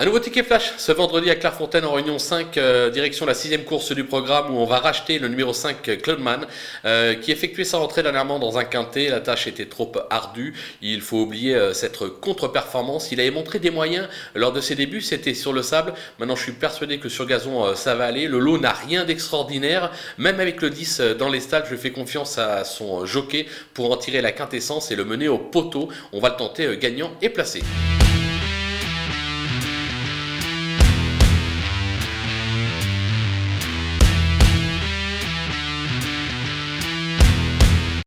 Un nouveau ticket flash ce vendredi à Clairefontaine en Réunion 5, euh, direction la sixième course du programme où on va racheter le numéro 5 euh, Clubman euh, qui effectuait sa rentrée dernièrement dans un quintet. La tâche était trop ardue. Il faut oublier euh, cette contre-performance. Il avait montré des moyens lors de ses débuts, c'était sur le sable. Maintenant, je suis persuadé que sur gazon, euh, ça va aller. Le lot n'a rien d'extraordinaire. Même avec le 10 euh, dans les stades, je fais confiance à son jockey pour en tirer la quintessence et le mener au poteau. On va le tenter gagnant et placé.